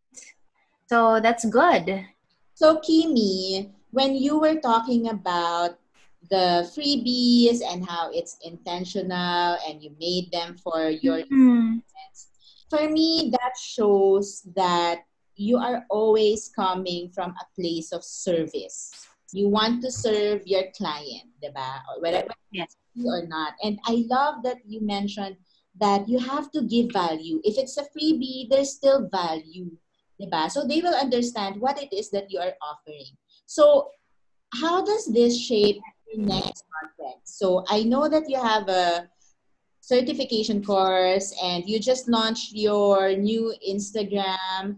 So that's good.
So, Kimi, when you were talking about the freebies and how it's intentional and you made them for your
Mhm.
for me that shows that you are always coming from a place of service you want to serve your client diba? or whether
Yes.
or not and i love that you mentioned that you have to give value if it's a freebie there's still value diba? so they will understand what it is that you are offering so how does this shape your next project so i know that you have a certification course and you just launched your new Instagram.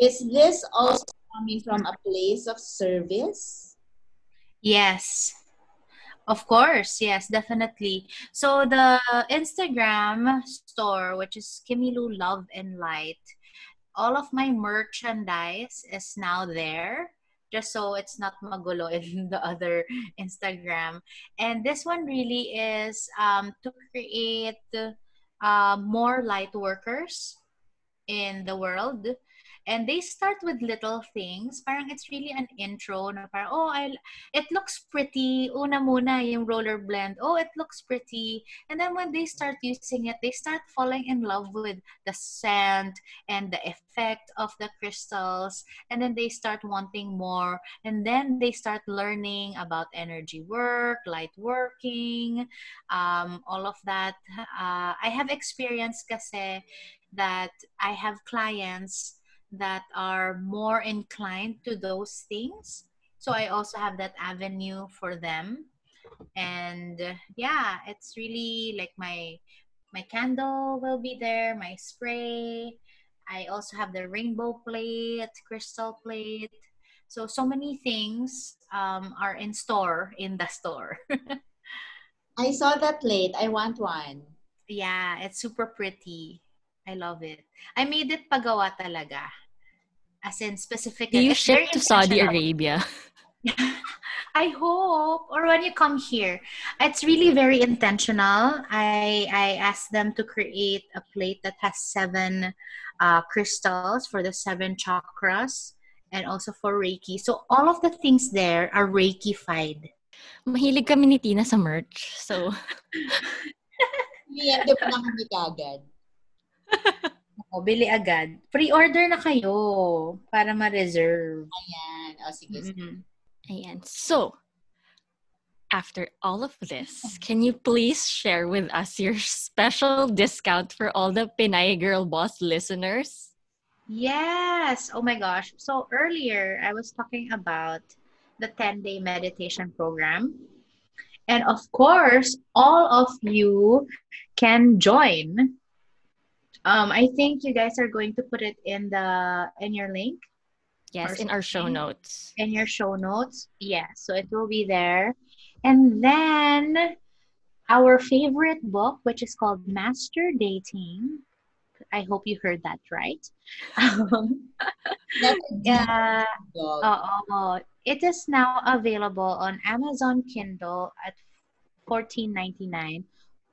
Is this also coming from a place of service?
Yes. Of course, yes, definitely. So the Instagram store, which is Kimilu Love and Light, all of my merchandise is now there. Just so it's not magulo in the other Instagram. And this one really is um, to create uh, more light workers in the world. And they start with little things. Parang it's really an intro na parang, oh, I, it looks pretty. Una muna yung roller blend. Oh, it looks pretty. And then when they start using it, they start falling in love with the scent and the effect of the crystals. And then they start wanting more. And then they start learning about energy work, light working, um, all of that. Uh, I have experience kasi that I have clients that are more inclined to those things. So I also have that avenue for them. And uh, yeah, it's really like my my candle will be there, my spray. I also have the rainbow plate, crystal plate. So so many things um, are in store in the store.
I saw that plate. I want one.
yeah, it's super pretty. I love it. I made it pagawa talaga. As in specific.
Do you
it's
ship to Saudi. Arabia?
I hope, or when you come here, it's really very intentional. I I asked them to create a plate that has seven uh, crystals for the seven chakras, and also for Reiki. So all of the things there are Reikified.
Mahilig kami ni Tina sa merch. So,
Kliyente pa na kami kagad.
O, bili agad. Pre-order na kayo para ma-reserve.
Ayan. O, sige. sige.
Mhm.
ayan. So, after all of this, can you please share with us your special discount for all the Pinay Girl Boss listeners?
Yes. Oh my gosh. So earlier I was talking about the 10 day meditation program. And of course, all of you can join. Um, I think you guys are going to put it in the in your link
Yes, in our show notes.
in your show notes. Yeah, so it will be there. And then our favorite book, which is called Master Dating. I hope you heard that right. Um,
That's a
yeah.
dog.
Oo. It is now available on Amazon Kindle at $14.99.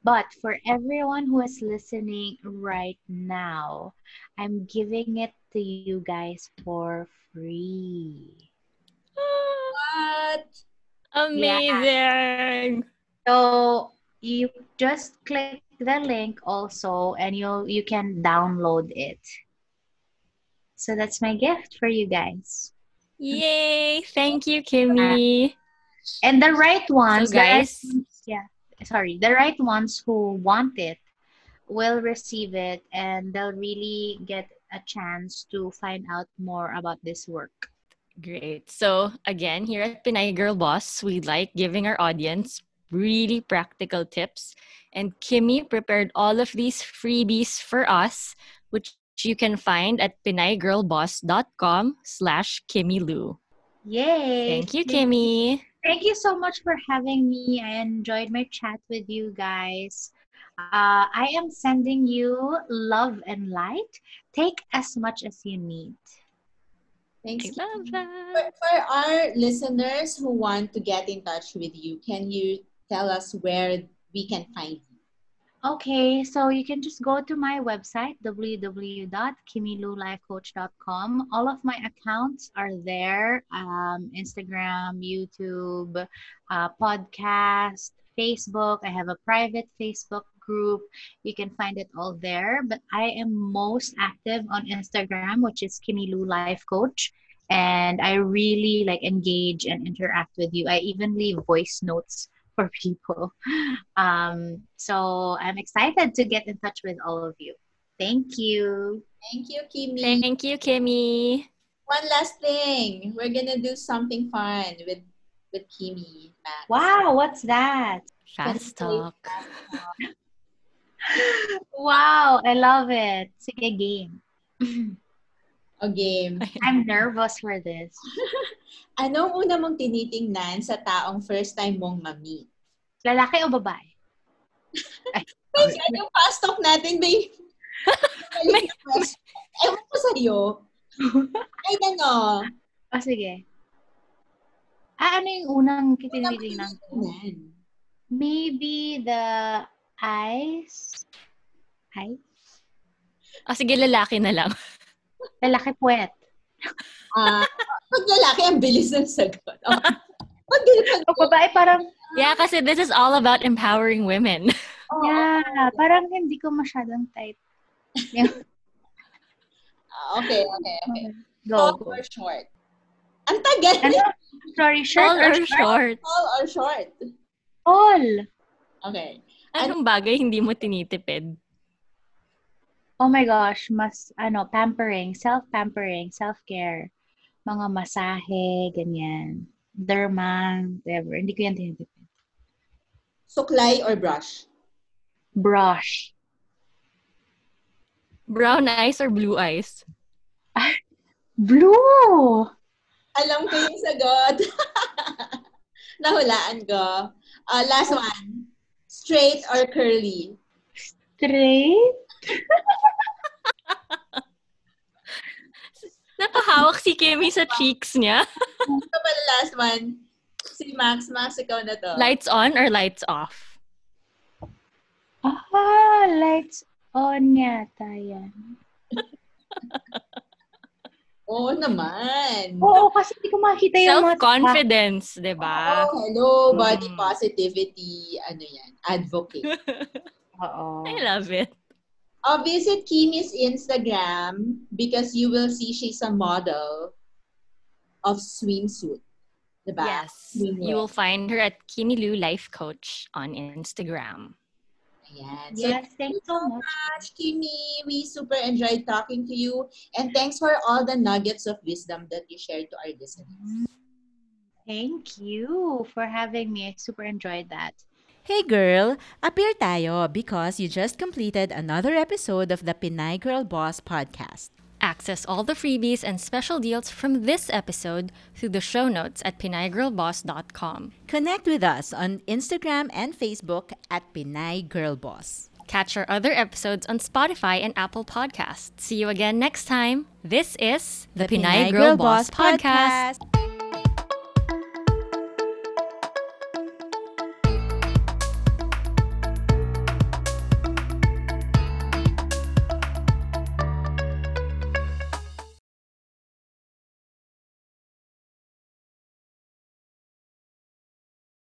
But for everyone who is listening right now, I'm giving it to you guys for free.
What?
Amazing!
So you just click the link also and you you can download it. So that's my gift for you guys.
Yay! Thank you, Kimmy.
And the right ones, right
guys-
yeah, sorry, the right ones who want it will receive it and they'll really get a chance to find out more about this work.
Great. So, again, here at Pinay Girl Boss, we like giving our audience really practical tips. And Kimmy prepared all of these freebies for us, which you can find at pinaygirlboss.com slash Kimmy Lou.
Yay!
Thank you, Kimmy.
Thank you so much for having me. I enjoyed my chat with you guys. Uh, I am sending you love and light. Take as much as you need.
Thanks.
I love
For, for our listeners who want to get in touch with you, can you tell us where we can find you?
Okay, so you can just go to my website, www.kimilulifecoach.com. All of my accounts are there um, Instagram, YouTube, uh, podcast, Facebook. I have a private Facebook group. You can find it all there. But I am most active on Instagram, which is Kimilu Life Coach. And I really like engage and interact with you. I even leave voice notes for people. Um, so I'm excited to get in touch with all of you. Thank you.
Thank you, Kimi.
Thank you, Kimmy.
One last thing. We're gonna do something fun with with Kimi. Max.
Wow, what's that?
Fast talk.
Wow, I love it. It's a game.
A game.
I'm nervous for this.
Anong una mong tinitingnan sa taong first time mong ma-meet?
Lalaki o babae?
Ay, ano fast talk natin, babe? Na question. Ewan ko sa'yo. Ay, ano?
O sige. Ah, ano yung unang
Unang
kitinitingnan ko? Maybe the eyes? Eyes?
Ah, sige, lalaki na lang.
Lalaki puwet.
Ah, pag lalaki, ang bilis ng sagot. Oh. Pag
babae, parang,
Yeah, kasi this is all about empowering women.
oh,
yeah, parang hindi ko masyadong type.
Ah, okay, okay, okay.
Go,
Tall
go.
or short? Ang tagal.
Ano? Sorry, short
Tall
or
or
short?
short?
Tall or short?
All.
Okay.
Anong bagay hindi mo tinitipid?
Oh my gosh, mas ano, pampering, self-pampering, self-care. Mga masahe, ganyan. Derma, whatever. Hindi ko yan tinitipid.
Suklay or brush?
Brush.
Brown eyes or blue eyes?
Blue!
Alam ko yung sagot. Nahulaan ko. Uh, last one. Straight or curly?
Straight?
Nakahawak si Kimmy sa cheeks niya.
Ito pala last one. Si Max. Max, ikaw na to.
Lights on or lights off?
Ah, lights on yata yan.
Oo naman.
Oo, kasi hindi ko makita yung mga...
Self-confidence, di ba?
Oh, hello, body
Mm.
positivity, ano yan, advocate.
Oo.
I love it.
Oh, visit Kimi's Instagram because you will see she's a model of swimsuit. Diba?
Yes.
Swimwear.
You will find her at Kimi Lou Life Coach on Instagram.
Ayan. So,
Yes, thank you so much.
much, Kimi. We super enjoyed talking to you. And thanks for all the nuggets of wisdom that you shared to our listeners. Mm-hmm.
Thank you for having me. I super enjoyed that.
Hey girl, appear tayo because you just completed another episode of the Pinay Girl Boss podcast.
Access all the freebies and special deals from this episode through the show notes at pinaygirlboss.com.
Connect with us on Instagram and Facebook at Pinay Girl Boss.
Catch our other episodes on Spotify and Apple Podcasts. See you again next time. This is the, Pinay, Girl, Boss, podcast.
Podcast.